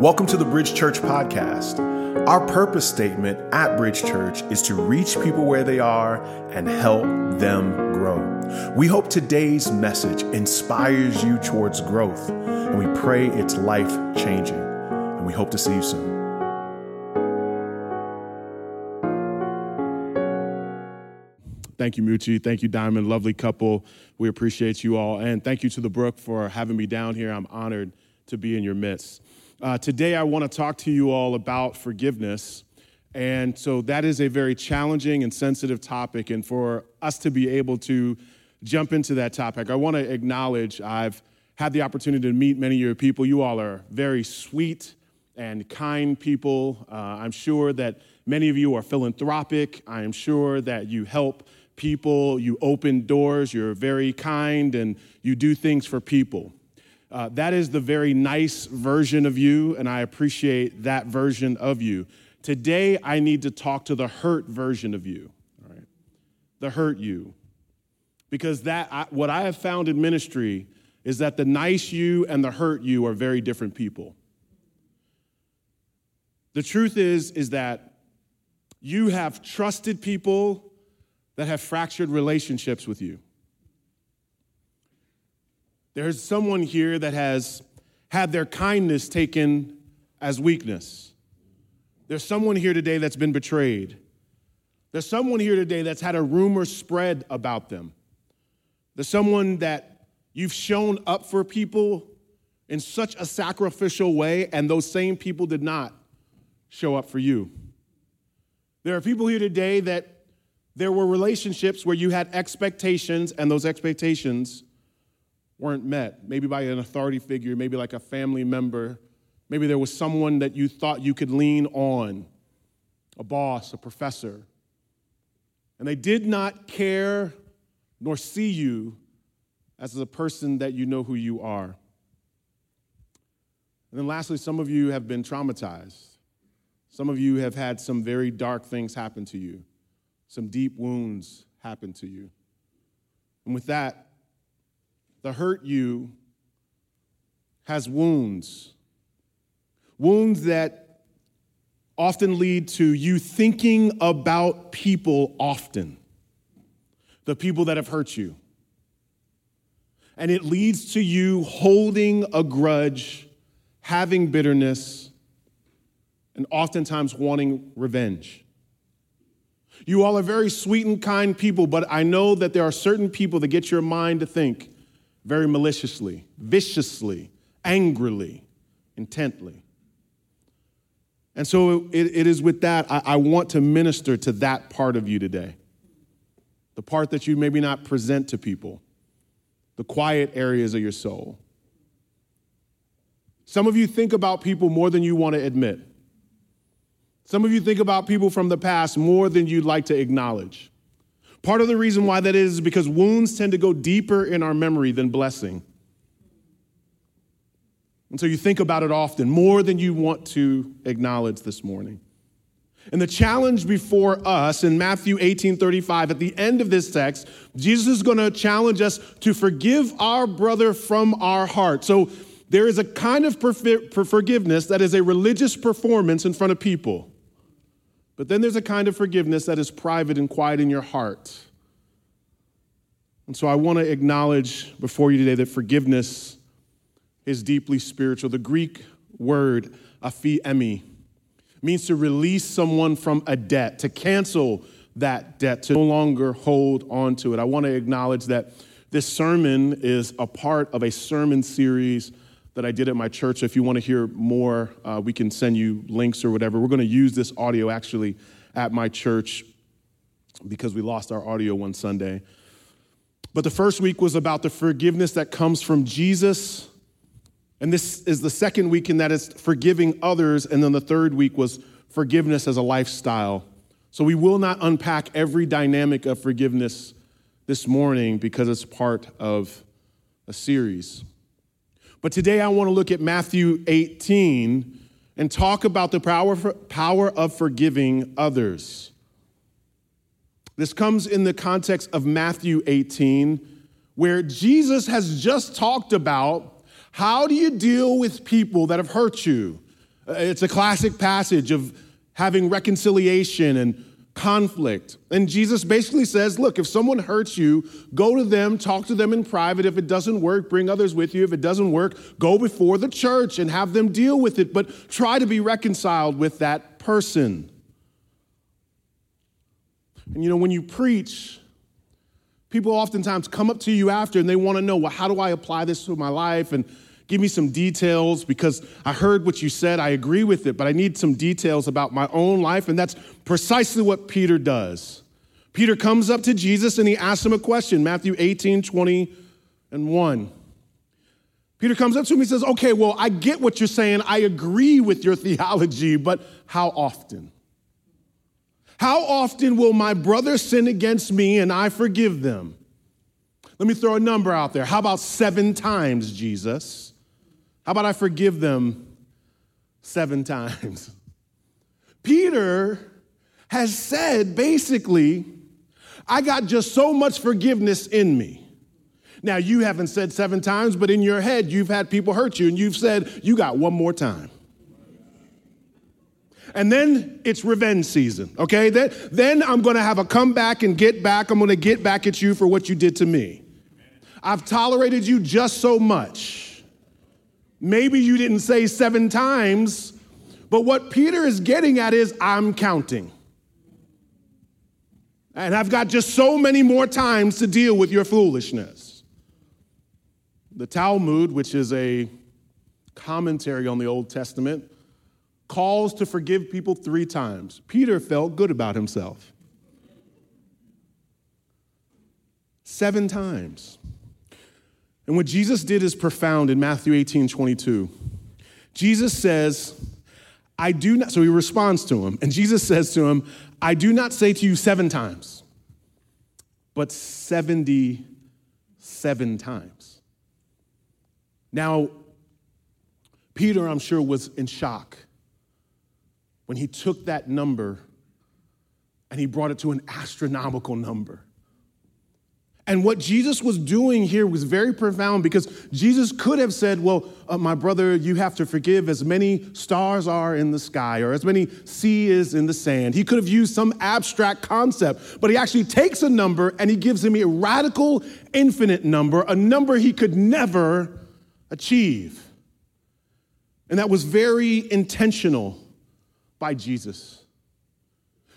Welcome to the Bridge Church podcast. Our purpose statement at Bridge Church is to reach people where they are and help them grow. We hope today's message inspires you towards growth, and we pray it's life changing. And we hope to see you soon. Thank you, Mucci. Thank you, Diamond. Lovely couple. We appreciate you all. And thank you to the Brook for having me down here. I'm honored to be in your midst. Uh, today, I want to talk to you all about forgiveness. And so, that is a very challenging and sensitive topic. And for us to be able to jump into that topic, I want to acknowledge I've had the opportunity to meet many of your people. You all are very sweet and kind people. Uh, I'm sure that many of you are philanthropic. I am sure that you help people, you open doors, you're very kind, and you do things for people. Uh, that is the very nice version of you, and I appreciate that version of you. Today, I need to talk to the hurt version of you, all right? The hurt you. Because that, I, what I have found in ministry is that the nice you and the hurt you are very different people. The truth is, is that you have trusted people that have fractured relationships with you. There's someone here that has had their kindness taken as weakness. There's someone here today that's been betrayed. There's someone here today that's had a rumor spread about them. There's someone that you've shown up for people in such a sacrificial way, and those same people did not show up for you. There are people here today that there were relationships where you had expectations, and those expectations weren't met, maybe by an authority figure, maybe like a family member. Maybe there was someone that you thought you could lean on, a boss, a professor. And they did not care nor see you as the person that you know who you are. And then lastly, some of you have been traumatized. Some of you have had some very dark things happen to you, some deep wounds happen to you. And with that, the hurt you has wounds. Wounds that often lead to you thinking about people often, the people that have hurt you. And it leads to you holding a grudge, having bitterness, and oftentimes wanting revenge. You all are very sweet and kind people, but I know that there are certain people that get your mind to think very maliciously, viciously, angrily, intently. And so it, it is with that, I, I want to minister to that part of you today. The part that you maybe not present to people, the quiet areas of your soul. Some of you think about people more than you want to admit. Some of you think about people from the past more than you'd like to acknowledge. Part of the reason why that is is because wounds tend to go deeper in our memory than blessing. And so you think about it often, more than you want to acknowledge this morning. And the challenge before us in Matthew 18 35, at the end of this text, Jesus is going to challenge us to forgive our brother from our heart. So there is a kind of forgiveness that is a religious performance in front of people. But then there's a kind of forgiveness that is private and quiet in your heart. And so I want to acknowledge before you today that forgiveness is deeply spiritual. The Greek word aphiemi means to release someone from a debt, to cancel that debt, to no longer hold on to it. I want to acknowledge that this sermon is a part of a sermon series that I did at my church. So If you want to hear more, uh, we can send you links or whatever. We're going to use this audio actually at my church because we lost our audio one Sunday. But the first week was about the forgiveness that comes from Jesus. And this is the second week in that it's forgiving others. And then the third week was forgiveness as a lifestyle. So we will not unpack every dynamic of forgiveness this morning because it's part of a series. But today I want to look at Matthew 18 and talk about the power, power of forgiving others. This comes in the context of Matthew 18, where Jesus has just talked about how do you deal with people that have hurt you? Uh, It's a classic passage of having reconciliation and conflict. And Jesus basically says, look, if someone hurts you, go to them, talk to them in private. If it doesn't work, bring others with you. If it doesn't work, go before the church and have them deal with it, but try to be reconciled with that person. And you know, when you preach, people oftentimes come up to you after and they want to know, well, how do I apply this to my life? And give me some details because I heard what you said. I agree with it, but I need some details about my own life. And that's precisely what Peter does. Peter comes up to Jesus and he asks him a question Matthew 18, 20, and 1. Peter comes up to him and says, Okay, well, I get what you're saying. I agree with your theology, but how often? How often will my brother sin against me and I forgive them? Let me throw a number out there. How about seven times, Jesus? How about I forgive them seven times? Peter has said basically, I got just so much forgiveness in me. Now, you haven't said seven times, but in your head, you've had people hurt you and you've said, You got one more time. And then it's revenge season, okay? Then, then I'm gonna have a comeback and get back. I'm gonna get back at you for what you did to me. I've tolerated you just so much. Maybe you didn't say seven times, but what Peter is getting at is I'm counting. And I've got just so many more times to deal with your foolishness. The Talmud, which is a commentary on the Old Testament, calls to forgive people three times. Peter felt good about himself. Seven times. And what Jesus did is profound in Matthew 18 22. Jesus says, I do not, so he responds to him, and Jesus says to him, I do not say to you seven times, but 77 times. Now, Peter, I'm sure, was in shock when he took that number and he brought it to an astronomical number. And what Jesus was doing here was very profound because Jesus could have said, Well, uh, my brother, you have to forgive as many stars are in the sky or as many sea is in the sand. He could have used some abstract concept, but he actually takes a number and he gives him a radical, infinite number, a number he could never achieve. And that was very intentional by Jesus.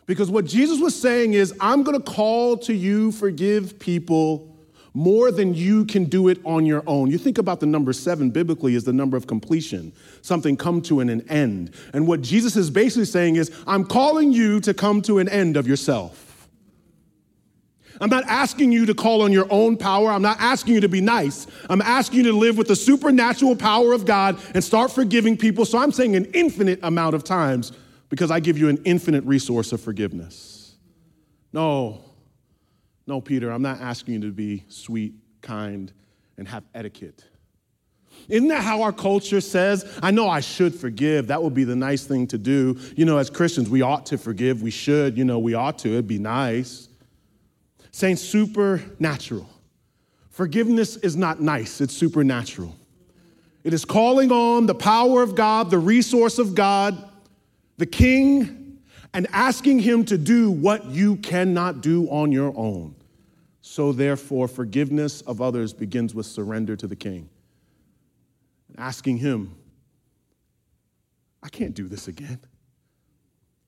Because what Jesus was saying is, I'm gonna call to you, forgive people more than you can do it on your own. You think about the number seven biblically is the number of completion, something come to an, an end. And what Jesus is basically saying is, I'm calling you to come to an end of yourself. I'm not asking you to call on your own power. I'm not asking you to be nice. I'm asking you to live with the supernatural power of God and start forgiving people. So I'm saying an infinite amount of times because I give you an infinite resource of forgiveness. No, no, Peter, I'm not asking you to be sweet, kind, and have etiquette. Isn't that how our culture says? I know I should forgive. That would be the nice thing to do. You know, as Christians, we ought to forgive. We should, you know, we ought to. It'd be nice. Saying supernatural. Forgiveness is not nice, it's supernatural. It is calling on the power of God, the resource of God, the king, and asking him to do what you cannot do on your own. So, therefore, forgiveness of others begins with surrender to the king. Asking him, I can't do this again.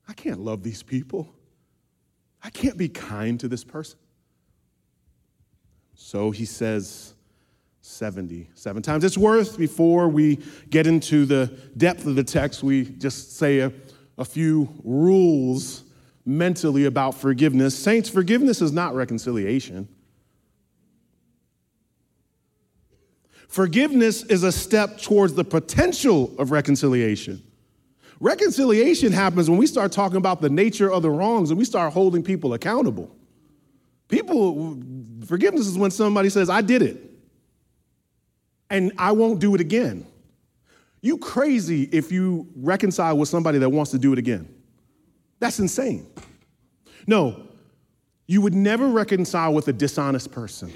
I can't love these people. I can't be kind to this person. So he says 77 times. It's worth, before we get into the depth of the text, we just say a, a few rules mentally about forgiveness. Saints, forgiveness is not reconciliation. Forgiveness is a step towards the potential of reconciliation. Reconciliation happens when we start talking about the nature of the wrongs and we start holding people accountable. People, forgiveness is when somebody says, I did it and I won't do it again. You crazy if you reconcile with somebody that wants to do it again. That's insane. No, you would never reconcile with a dishonest person.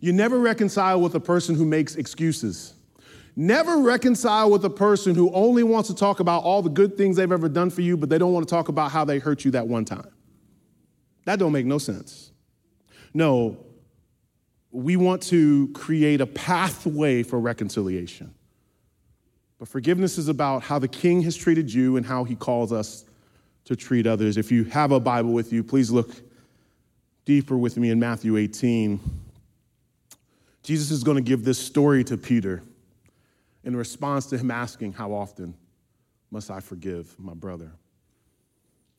You never reconcile with a person who makes excuses. Never reconcile with a person who only wants to talk about all the good things they've ever done for you, but they don't want to talk about how they hurt you that one time. That don't make no sense. No, we want to create a pathway for reconciliation. But forgiveness is about how the king has treated you and how he calls us to treat others. If you have a Bible with you, please look deeper with me in Matthew 18. Jesus is going to give this story to Peter in response to him asking, How often must I forgive my brother?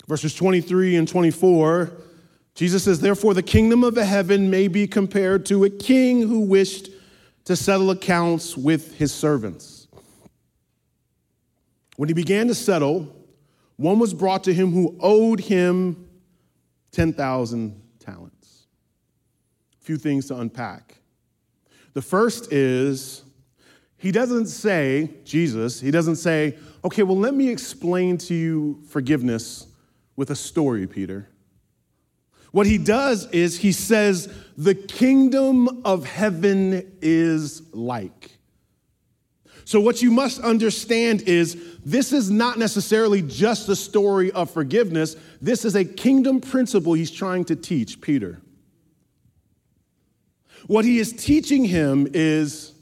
Verses 23 and 24, Jesus says, Therefore, the kingdom of heaven may be compared to a king who wished to settle accounts with his servants. When he began to settle, one was brought to him who owed him 10,000 talents. A few things to unpack. The first is he doesn't say, Jesus, he doesn't say, okay, well, let me explain to you forgiveness with a story, Peter. What he does is he says, the kingdom of heaven is like. So, what you must understand is this is not necessarily just a story of forgiveness. This is a kingdom principle he's trying to teach Peter. What he is teaching him is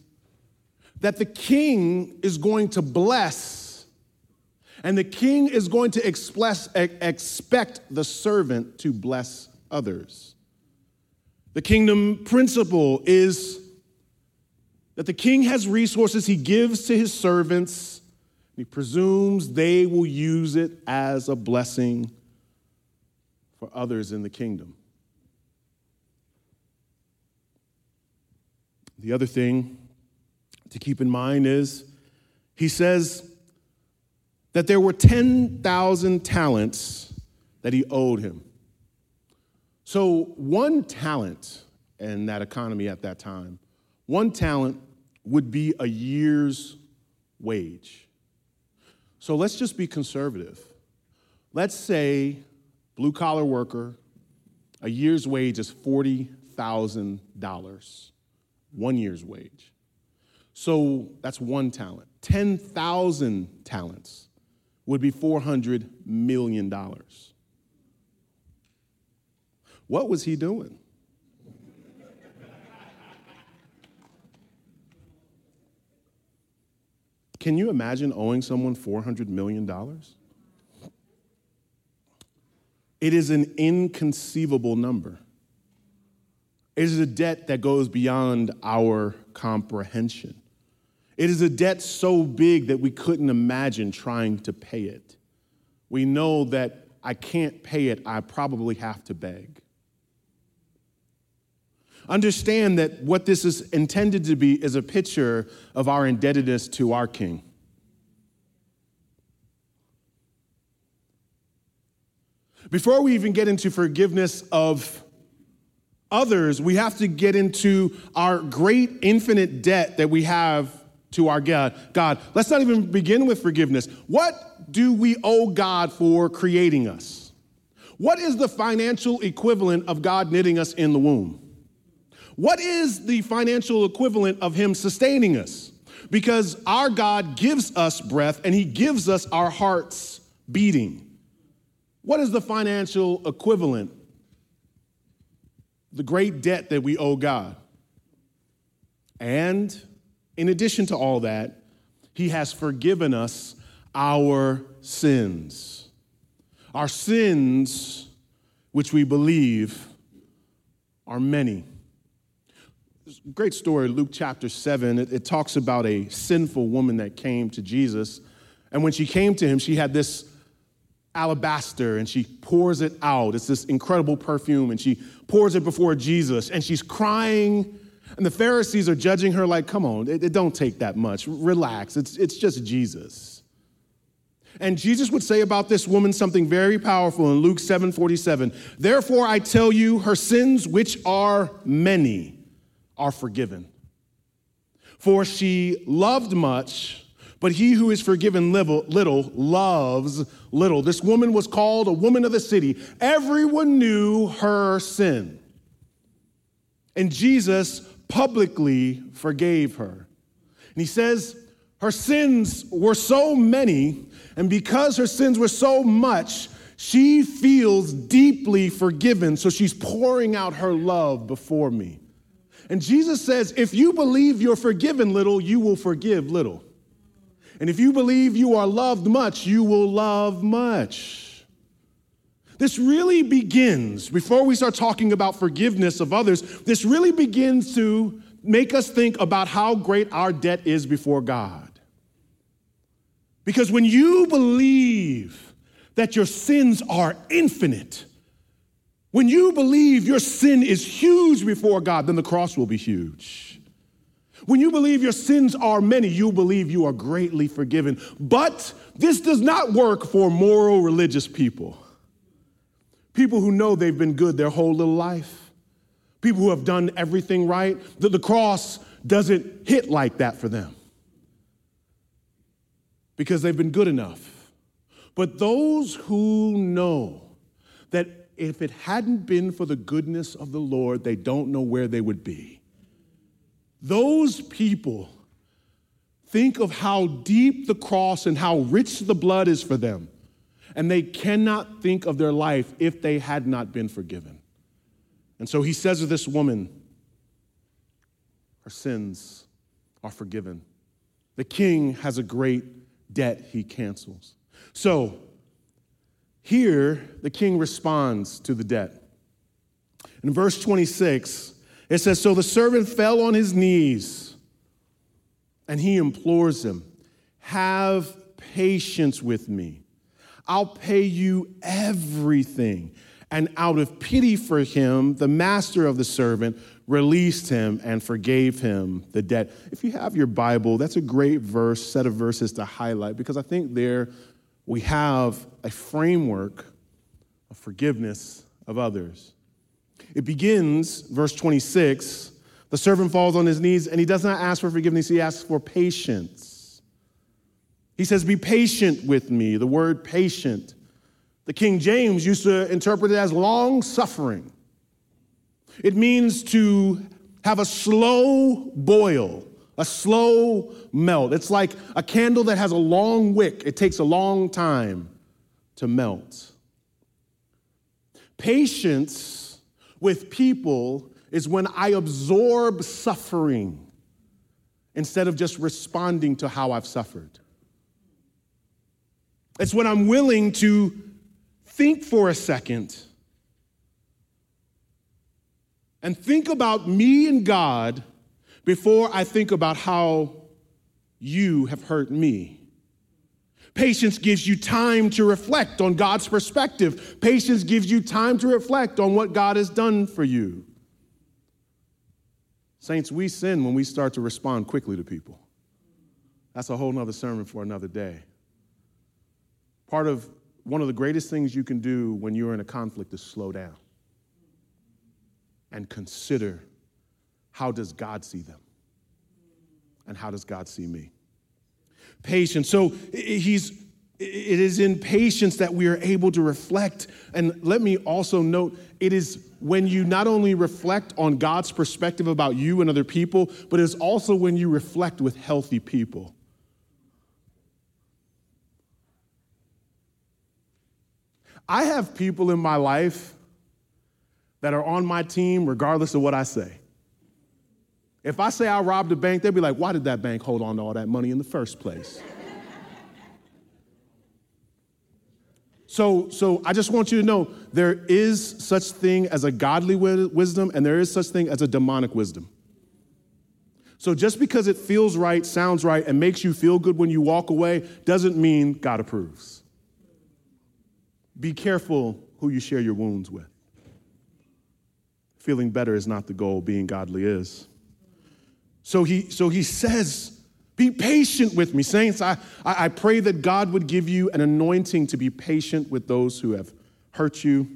that the king is going to bless, and the king is going to expect the servant to bless others. The kingdom principle is that the king has resources he gives to his servants, he presumes they will use it as a blessing for others in the kingdom. The other thing to keep in mind is he says that there were 10,000 talents that he owed him. So, one talent in that economy at that time, one talent would be a year's wage. So, let's just be conservative. Let's say blue collar worker, a year's wage is $40,000, one year's wage. So that's one talent. 10,000 talents would be $400 million. What was he doing? Can you imagine owing someone $400 million? It is an inconceivable number. It is a debt that goes beyond our comprehension. It is a debt so big that we couldn't imagine trying to pay it. We know that I can't pay it, I probably have to beg. Understand that what this is intended to be is a picture of our indebtedness to our King. Before we even get into forgiveness of others, we have to get into our great infinite debt that we have to our God. God, let's not even begin with forgiveness. What do we owe God for creating us? What is the financial equivalent of God knitting us in the womb? What is the financial equivalent of Him sustaining us? Because our God gives us breath and He gives us our hearts beating. What is the financial equivalent? The great debt that we owe God. And in addition to all that, He has forgiven us our sins. Our sins, which we believe are many. Great story, Luke chapter 7. It, it, talks about a sinful woman that came to Jesus. And when she came to him, she had this alabaster and she pours it out. It's this incredible perfume, and she pours it before Jesus, and she's crying and the Pharisees are judging her like, come on, it, it don't take that much. Relax. It's, it's just Jesus. And Jesus would say about this woman something very powerful in Luke 7 47. Therefore, I tell you, her sins, which are many, are forgiven. For she loved much, but he who is forgiven little, loves little. This woman was called a woman of the city. Everyone knew her sin. And Jesus publicly forgave her. And he says, Her sins were so many, and because her sins were so much, she feels deeply forgiven, so she's pouring out her love before me. And Jesus says, if you believe you're forgiven little, you will forgive little. And if you believe you are loved much, you will love much. This really begins, before we start talking about forgiveness of others, this really begins to make us think about how great our debt is before God. Because when you believe that your sins are infinite, when you believe your sin is huge before God, then the cross will be huge. When you believe your sins are many, you believe you are greatly forgiven. But this does not work for moral religious people. People who know they've been good their whole little life. People who have done everything right. The, the cross doesn't hit like that for them because they've been good enough. But those who know that if it hadn't been for the goodness of the Lord, they don't know where they would be. Those people think of how deep the cross and how rich the blood is for them, and they cannot think of their life if they had not been forgiven. And so he says to this woman, her sins are forgiven. The king has a great debt he cancels. So, here the king responds to the debt. In verse 26, it says So the servant fell on his knees and he implores him, Have patience with me. I'll pay you everything. And out of pity for him, the master of the servant released him and forgave him the debt. If you have your Bible, that's a great verse, set of verses to highlight because I think there we have a framework of forgiveness of others. It begins, verse 26, the servant falls on his knees and he does not ask for forgiveness, he asks for patience. He says, Be patient with me. The word patient, the King James used to interpret it as long suffering. It means to have a slow boil, a slow melt. It's like a candle that has a long wick, it takes a long time to melt. Patience with people is when I absorb suffering instead of just responding to how I've suffered. It's when I'm willing to think for a second and think about me and God before I think about how you have hurt me. Patience gives you time to reflect on God's perspective. Patience gives you time to reflect on what God has done for you. Saints, we sin when we start to respond quickly to people. That's a whole nother sermon for another day. Part of one of the greatest things you can do when you're in a conflict is slow down and consider how does God see them? And how does God see me? Patience. So he's it is in patience that we are able to reflect. And let me also note it is when you not only reflect on God's perspective about you and other people, but it's also when you reflect with healthy people. I have people in my life that are on my team regardless of what I say. If I say I robbed a bank, they'll be like, why did that bank hold on to all that money in the first place? so, so I just want you to know there is such thing as a godly wisdom and there is such thing as a demonic wisdom. So just because it feels right, sounds right, and makes you feel good when you walk away doesn't mean God approves. Be careful who you share your wounds with. Feeling better is not the goal, being godly is. So he, so he says, Be patient with me. Saints, I, I pray that God would give you an anointing to be patient with those who have hurt you.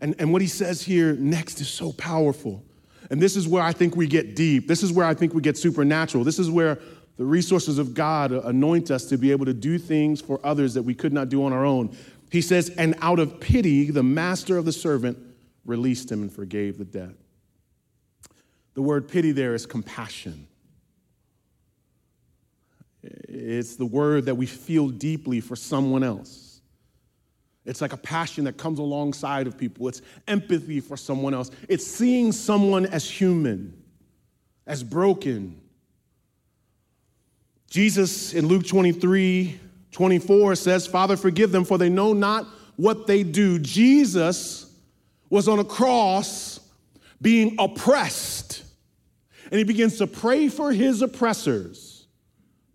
And, and what he says here next is so powerful. And this is where I think we get deep. This is where I think we get supernatural. This is where the resources of God anoint us to be able to do things for others that we could not do on our own. He says, And out of pity, the master of the servant released him and forgave the debt. The word pity there is compassion. it's the word that we feel deeply for someone else. It's like a passion that comes alongside of people. It's empathy for someone else. It's seeing someone as human, as broken. Jesus in Luke 23 24 says, Father, forgive them, for they know not what they do. Jesus was on a cross being oppressed, and he begins to pray for his oppressors.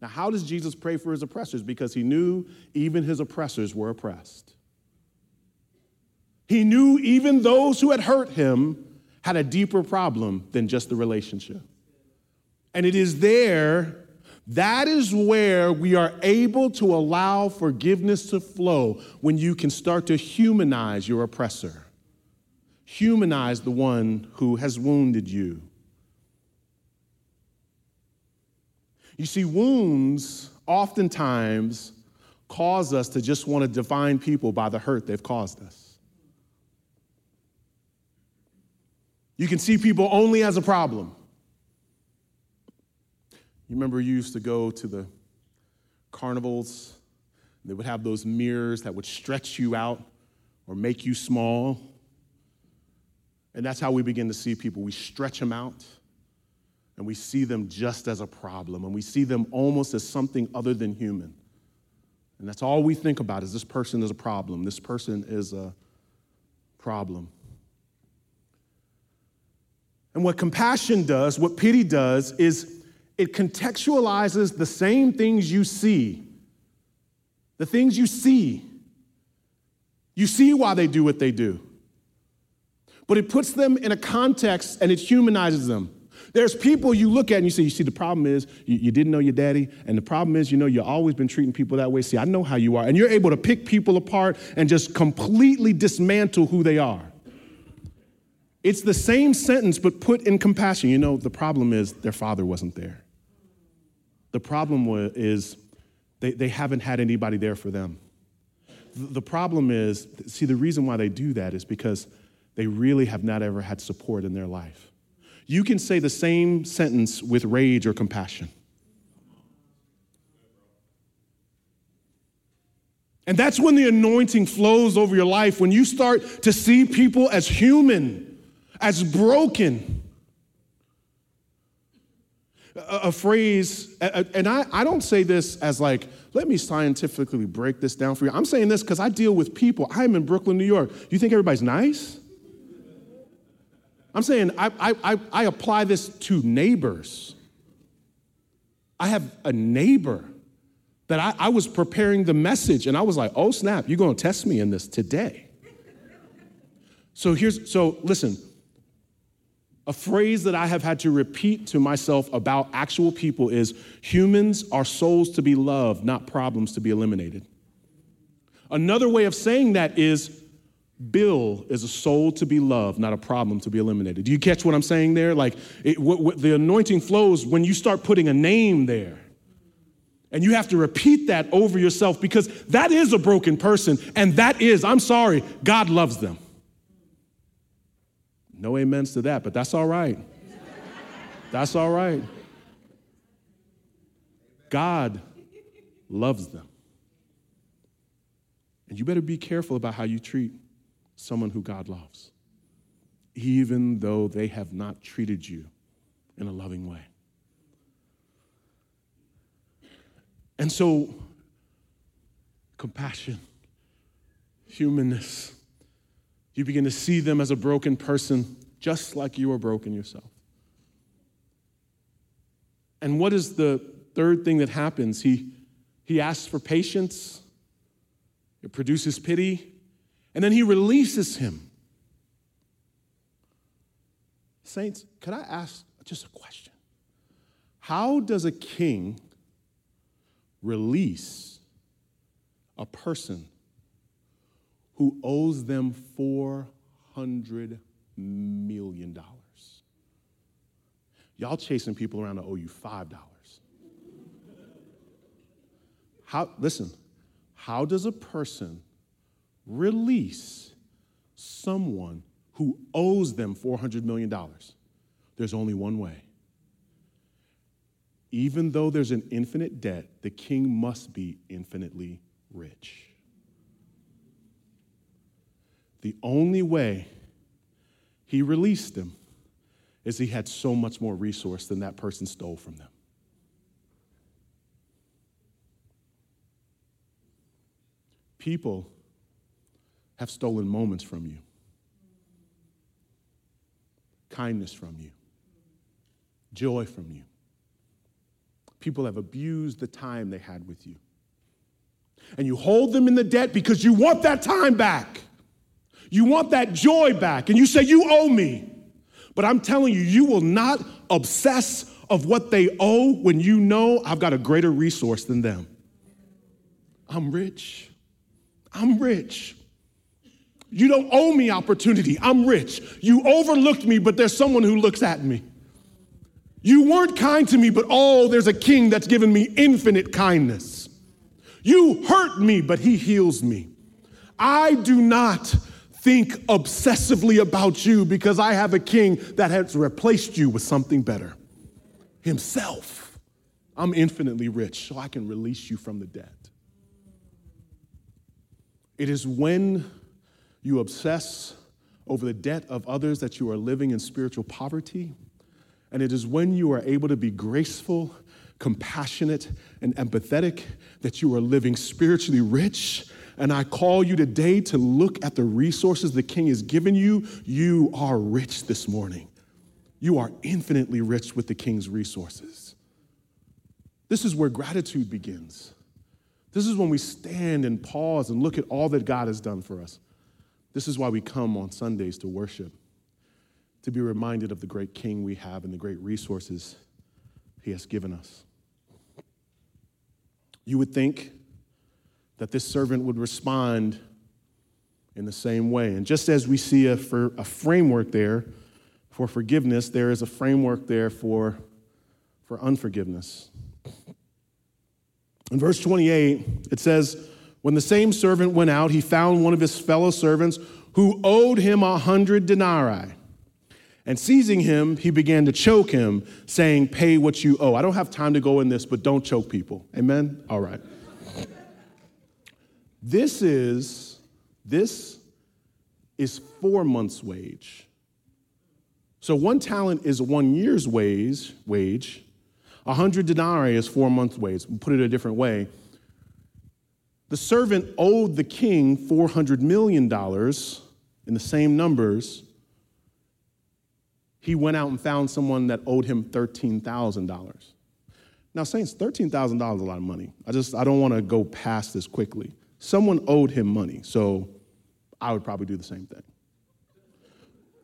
Now, how does Jesus pray for his oppressors? Because he knew even his oppressors were oppressed. He knew even those who had hurt him had a deeper problem than just the relationship. And it is there that is where we are able to allow forgiveness to flow when you can start to humanize your oppressor, humanize the one who has wounded you. You see, wounds oftentimes cause us to just want to define people by the hurt they've caused us. You can see people only as a problem. You remember you used to go to the carnivals, they would have those mirrors that would stretch you out or make you small. And that's how we begin to see people. We stretch them out and we see them just as a problem and we see them almost as something other than human. And that's all we think about is this person is a problem. This person is a problem. And what compassion does, what pity does, is it contextualizes the same things you see. The things you see. You see why they do what they do. But it puts them in a context and it humanizes them. There's people you look at and you say, you see, the problem is you, you, didn't know your daddy, and the problem is, you know, you've always been treating people that way. See, I know how you are. And you're able to pick people apart and just completely dismantle who they are. It's the same sentence, but put in compassion. You know, the problem is their father wasn't there. The problem is they, they haven't had anybody there for them. The problem is, see, the reason why they do that is because they really have not ever had support in their life. You can say the same sentence with rage or compassion. And that's when the anointing flows over your life, when you start to see people as human, as broken, a, phrase, and I, I don't say this as like, let me scientifically break this down for you. I'm saying this because I deal with people. I'm in Brooklyn, New York. You think everybody's nice? I'm saying I, I, I apply this to neighbors. I have a neighbor that I, I was preparing the message and I was like, oh snap, you're gonna test me in this today. So here's, so listen, a phrase that I have had to repeat to myself about actual people is humans are souls to be loved, not problems to be eliminated. Another way of saying that is Bill is a soul to be loved, not a problem to be eliminated. Do you catch what I'm saying there? Like it, what, what, the anointing flows when you start putting a name there. And you have to repeat that over yourself because that is a broken person. And that is, I'm sorry, God loves them. No amens to that, but that's all right. That's all right. God loves them. And you better be careful about how you treat someone who God loves, even though they have not treated you in a loving way. And so, compassion, humanness, you begin to see them as a broken person, just like you are broken yourself. And what is the third thing that happens? He, he asks for patience, it produces pity, and then he releases him. Saints, could I ask just a question? How does a king release a person who owes them $400 million. Y'all chasing people around to owe you $5. How, listen, how does a person release someone who owes them $400 million? There's only one way. even though there's an infinite debt, the king must be infinitely rich. The only way he released them is he had so much more resource than that person stole from them. People have stolen moments from you, kindness from you, joy from you. People have abused the time they had with you. And you hold them in the debt because you want that time back. You want that joy back. And you say, You owe me. But I'm telling you, you will not obsess of what they owe when you know I've got a greater resource than them. I'm rich. I'm rich. You don't owe me opportunity. I'm rich. You overlooked me, but there's someone who looks at me. You weren't kind to me, but oh, there's a king that's given me infinite kindness. You hurt me, but he heals me. I do not think obsessively about you because I have a king that has replaced you with something better himself. I'm infinitely rich, so I can release you from the debt. It is when you obsess over the debt of others that you are living in spiritual poverty. And it is when you are able to be graceful, compassionate, and empathetic that you are living spiritually rich. And I call you today to look at the resources the King has given you. You are rich this morning. You are infinitely rich with the King's resources. This is where gratitude begins. This is when we stand and pause and look at all that God has done for us. This is why we come on Sundays to worship, to be reminded of the great King we have and the great resources he has given us. You would think that this servant would respond in the same way. And just as we see a, a framework there for forgiveness, there is a framework there for, for unforgiveness. In verse 28, it says, When the same servant went out, he found one of his fellow servants who owed him a hundred denarii. And seizing him, he began to choke him, saying, Pay what you owe. I don't have time to go in this, but don't choke people. Amen? All right. This is, this is four months' wage. So one talent is one year's wage, wage, a hundred denarii is four months' wage. We'll put it a different way. The servant owed the king $400 million in the same numbers. He went out and found someone that owed him $13,000. Now, Saints, $13,000 is a lot of money. I just, I don't want to go past this quickly. Someone owed him money, so I would probably do the same thing.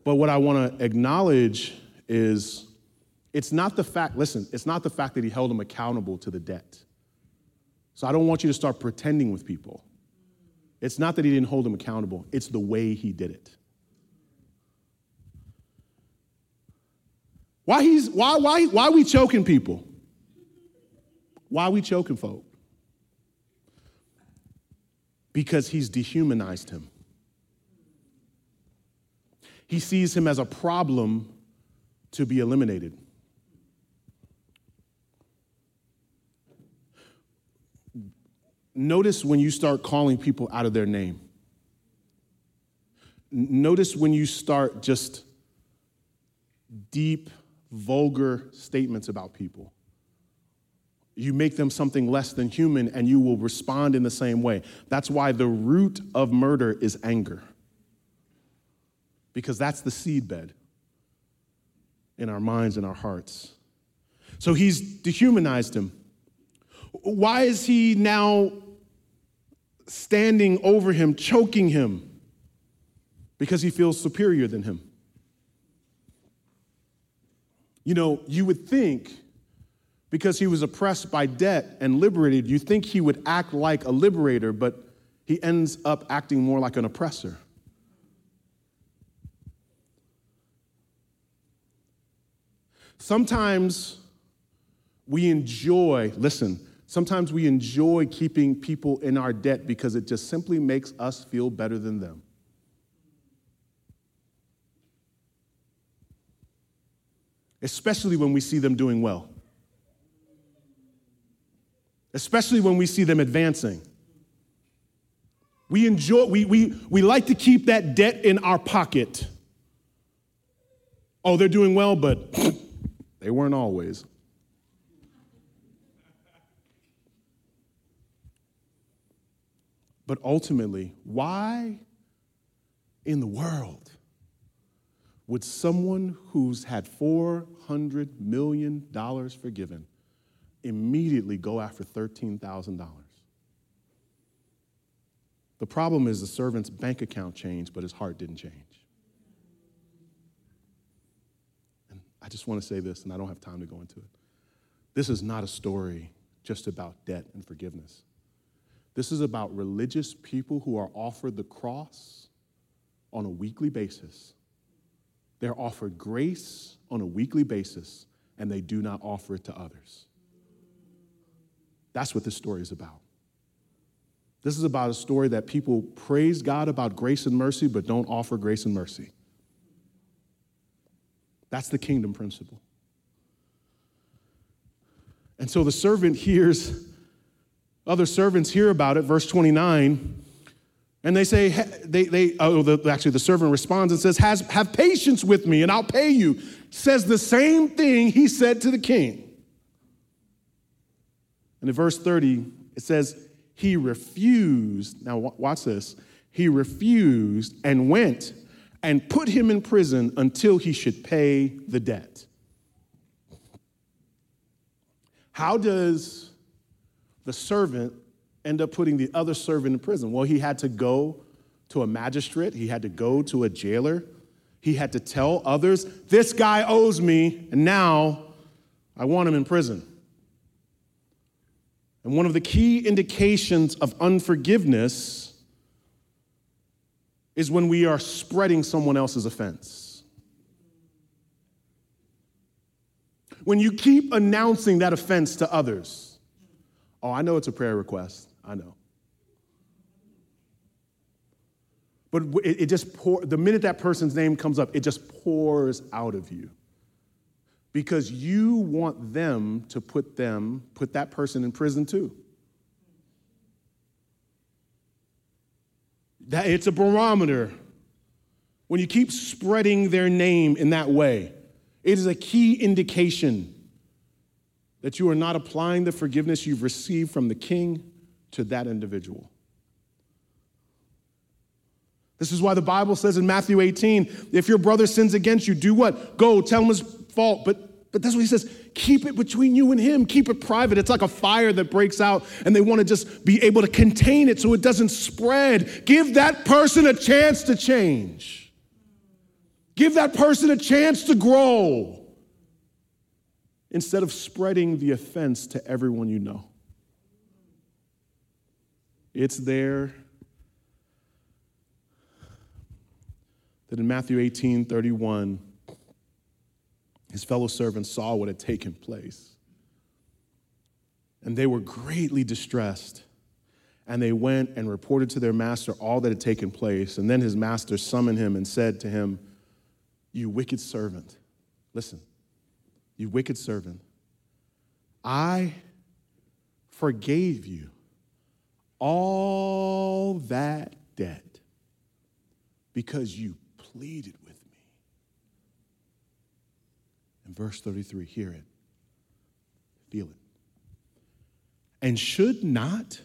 But what I want to acknowledge is it's not the fact, listen, it's not the fact that he held him accountable to the debt. So I don't want you to start pretending with people. It's not that he didn't hold him accountable, it's the way he did it. Why, he's, why, why, why are we choking people? Why are we choking folk? Because he's dehumanized him. He sees him as a problem to be eliminated. Notice when you start calling people out of their name. Notice when you start just deep, vulgar statements about people. You make them something less than human and you will respond in the same way. That's why the root of murder is anger, because that's the seedbed in our minds and our hearts. So he's dehumanized him. Why is he now standing over him, choking him, because he feels superior than him. You know, you would think because he was oppressed by debt and liberated, you think he would act like a liberator, but he ends up acting more like an oppressor. Sometimes we enjoy, listen, Sometimes we enjoy keeping people in our debt because it just simply makes us feel better than them. Especially when we see them doing well. especially when we see them advancing. We enjoy, we, we, we like to keep that debt in our pocket. Oh, they're doing well, but they weren't always. But ultimately, why in the world would someone who's had $400 million forgiven immediately go after $13,000? The problem is the servant's bank account changed, but his heart didn't change. And I just want to say this, and I don't have time to go into it. This is not a story just about debt and forgiveness. This is about religious people who are offered the cross on a weekly basis. They're offered grace on a weekly basis, and they do not offer it to others. That's what this story is about. This is about a story that people praise God about grace and mercy, but don't offer grace and mercy. That's the kingdom principle. And so the servant hears, other servants hear about it, verse 29, and they say, they, they oh, the, actually, the servant responds and says, Has, Have patience with me and I'll pay you. Says the same thing he said to the king. And in verse 30, it says, he refused. Now, watch this. He refused and went and put him in prison until he should pay the debt. How does the servant end up putting the other servant in prison? Well, he had to go to a magistrate, he had to go to a jailer, he had to tell others, This guy owes me, and now I want him in prison. And one of the key indications of unforgiveness is when we are spreading someone else's offense. When you keep announcing that offense to others. Oh, I know it's a prayer request. I know. But it, just pours, the minute that person's name comes up, it just pours out of you because you want them to put them, put that person in prison too. That it's a barometer. When you keep spreading their name in that way, it is a key indication that you are not applying the forgiveness you've received from the king to that individual. This is why the Bible says in Matthew 18 if your brother sins against you, do what? Go, tell him his fault. But, but that's what he says keep it between you and him, keep it private. It's like a fire that breaks out, and they want to just be able to contain it so it doesn't spread. Give that person a chance to change, give that person a chance to grow instead of spreading the offense to everyone you know. It's there that in Matthew 18 31, his fellow servants saw what had taken place. And they were greatly distressed. And they went and reported to their master all that had taken place. And then his master summoned him and said to him, You wicked servant, listen, you wicked servant, I forgave you all that debt because you pleaded with me. In verse 33, hear it, feel it. And should not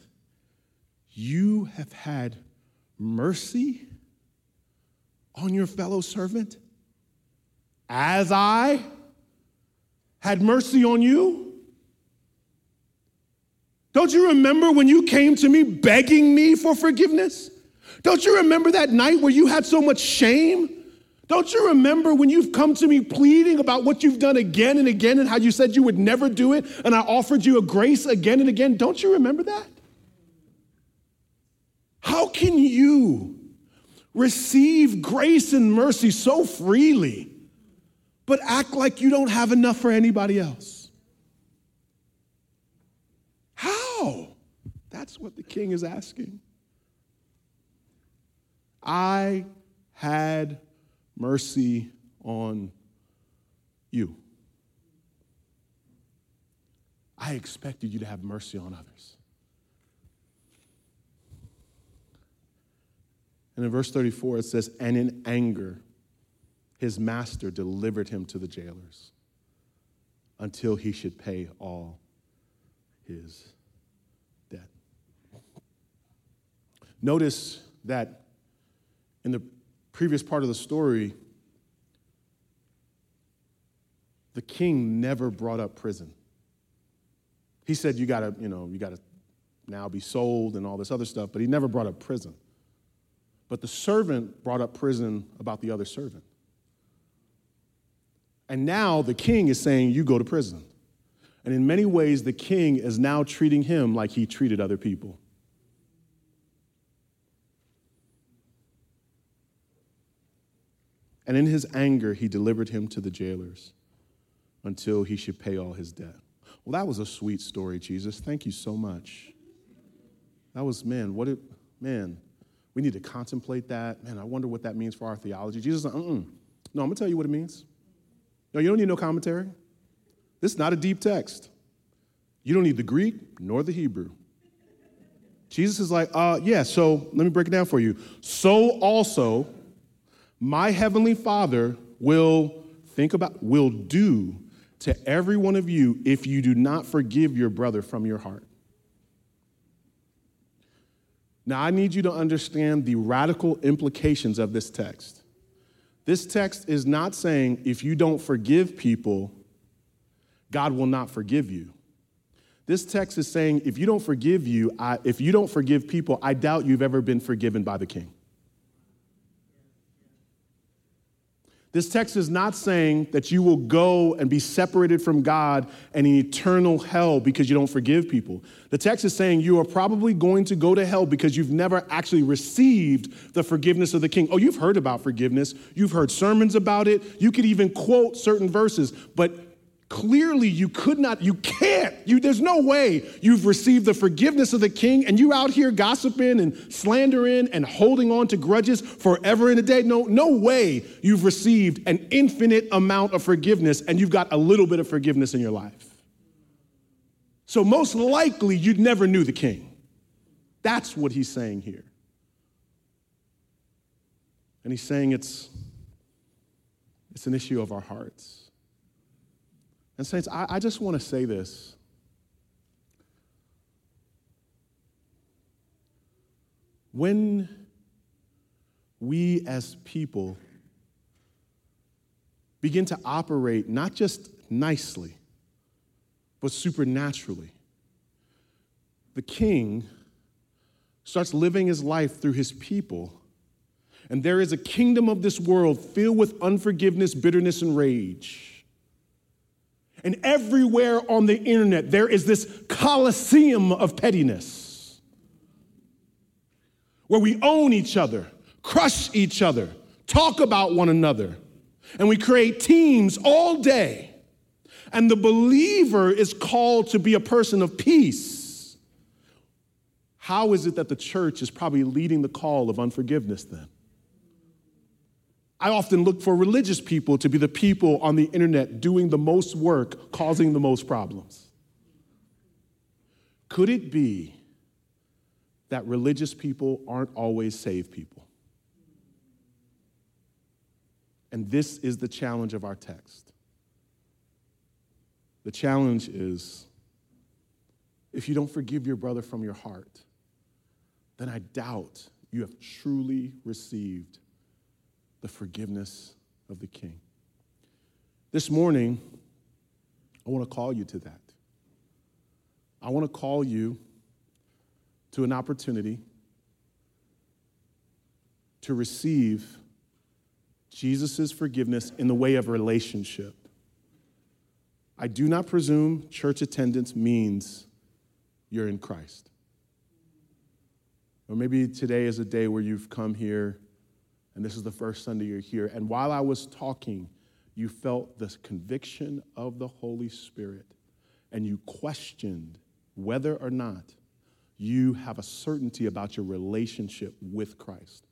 you have had mercy on your fellow servant as I had mercy on you? Don't you remember when you came to me begging me for forgiveness? Don't you remember that night where you had so much shame? Don't you remember when you've come to me pleading about what you've done again and again and how you said you would never do it and I offered you a grace again and again? Don't you remember that? How can you receive grace and mercy so freely but act like you don't have enough for anybody else? How? That's what the king is asking. I had mercy on you. I expected you to have mercy on others. And in verse 34, it says, And in anger, his master delivered him to the jailers until he should pay all his debt. Notice that in the previous part of the story, the king never brought up prison. He said, You gotta, you know, you gotta now be sold and all this other stuff, but he never brought up prison. But the servant brought up prison about the other servant. And now the king is saying, You go to prison. And in many ways, the king is now treating him like he treated other people. And in his anger, he delivered him to the jailers until he should pay all his debt. Well, that was a sweet story, Jesus. Thank you so much. That was, man, what it, man, we need to contemplate that. Man, I wonder what that means for our theology. Jesus, uh-uh. no, I'm gonna tell you what it means. No, you don't need no commentary. This is not a deep text. You don't need the Greek nor the Hebrew. Jesus is like, uh, yeah, so let me break it down for you. So also, my heavenly Father will think about, will do to every one of you if you do not forgive your brother from your heart. Now, I need you to understand the radical implications of this text. This text is not saying if you don't forgive people, God will not forgive you. This text is saying if you don't forgive you, I, if you don't forgive people, I doubt you've ever been forgiven by the king. This text is not saying that you will go and be separated from God and in eternal hell because you don't forgive people. The text is saying you are probably going to go to hell because you've never actually received the forgiveness of the king. Oh, you've heard about forgiveness, you've heard sermons about it, you could even quote certain verses, but clearly you could not you can't you there's no way you've received the forgiveness of the king and you out here gossiping and slandering and holding on to grudges forever and a day. No no way you've received an infinite amount of forgiveness and you've got a little bit of forgiveness in your life. So most likely you never knew the king. That's what he's saying here. And he's saying it's it's an issue of our hearts and, Saints, I, I just want to say this. When we as people begin to operate not just nicely, but supernaturally, the king starts living his life through his people. And there is a kingdom of this world filled with unforgiveness, bitterness, and rage. And everywhere on the internet, there is this coliseum of pettiness where we own each other, crush each other, talk about one another, and we create teams all day. And the believer is called to be a person of peace. How is it that the church is probably leading the call of unforgiveness then? I often look for religious people to be the people on the internet doing the most work, causing the most problems. Could it be that religious people aren't always saved people? And this is the challenge of our text. The challenge is if you don't forgive your brother from your heart, then I doubt you have truly received the forgiveness of the King. This morning, I want to call you to that. I want to call you to an opportunity to receive Jesus' forgiveness in the way of relationship. I do not presume church attendance means you're in Christ. Or maybe today is a day where you've come here and this is the first Sunday you're here. And while I was talking, you felt the conviction of the Holy Spirit, and you questioned whether or not you have a certainty about your relationship with Christ.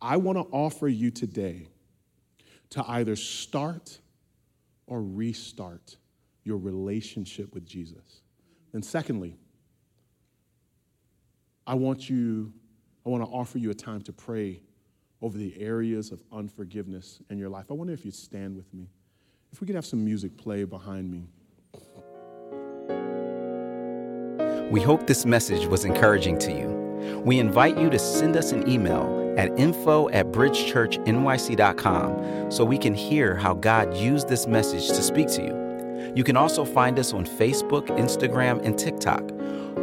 I want to offer you today to either start or restart your relationship with Jesus. And secondly, I want you, I want to offer you a time to pray over the areas of unforgiveness in your life. I wonder if you'd stand with me. If we could have some music play behind me. We hope this message was encouraging to you. We invite you to send us an email at info at bridgechurchnyc.com so we can hear how God used this message to speak to you. You can also find us on Facebook, Instagram, and TikTok.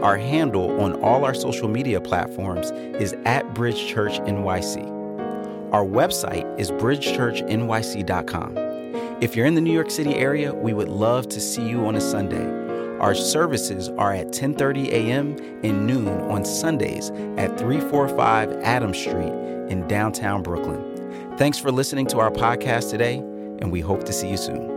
Our handle on all our social media platforms is at Bridge Church NYC. Our website is bridgechurchnyc.com. If you're in the New York City area, we would love to see you on a Sunday. Our services are at 10:30 a.m. and noon on Sundays at 345 Adams Street in downtown Brooklyn. Thanks for listening to our podcast today, and we hope to see you soon.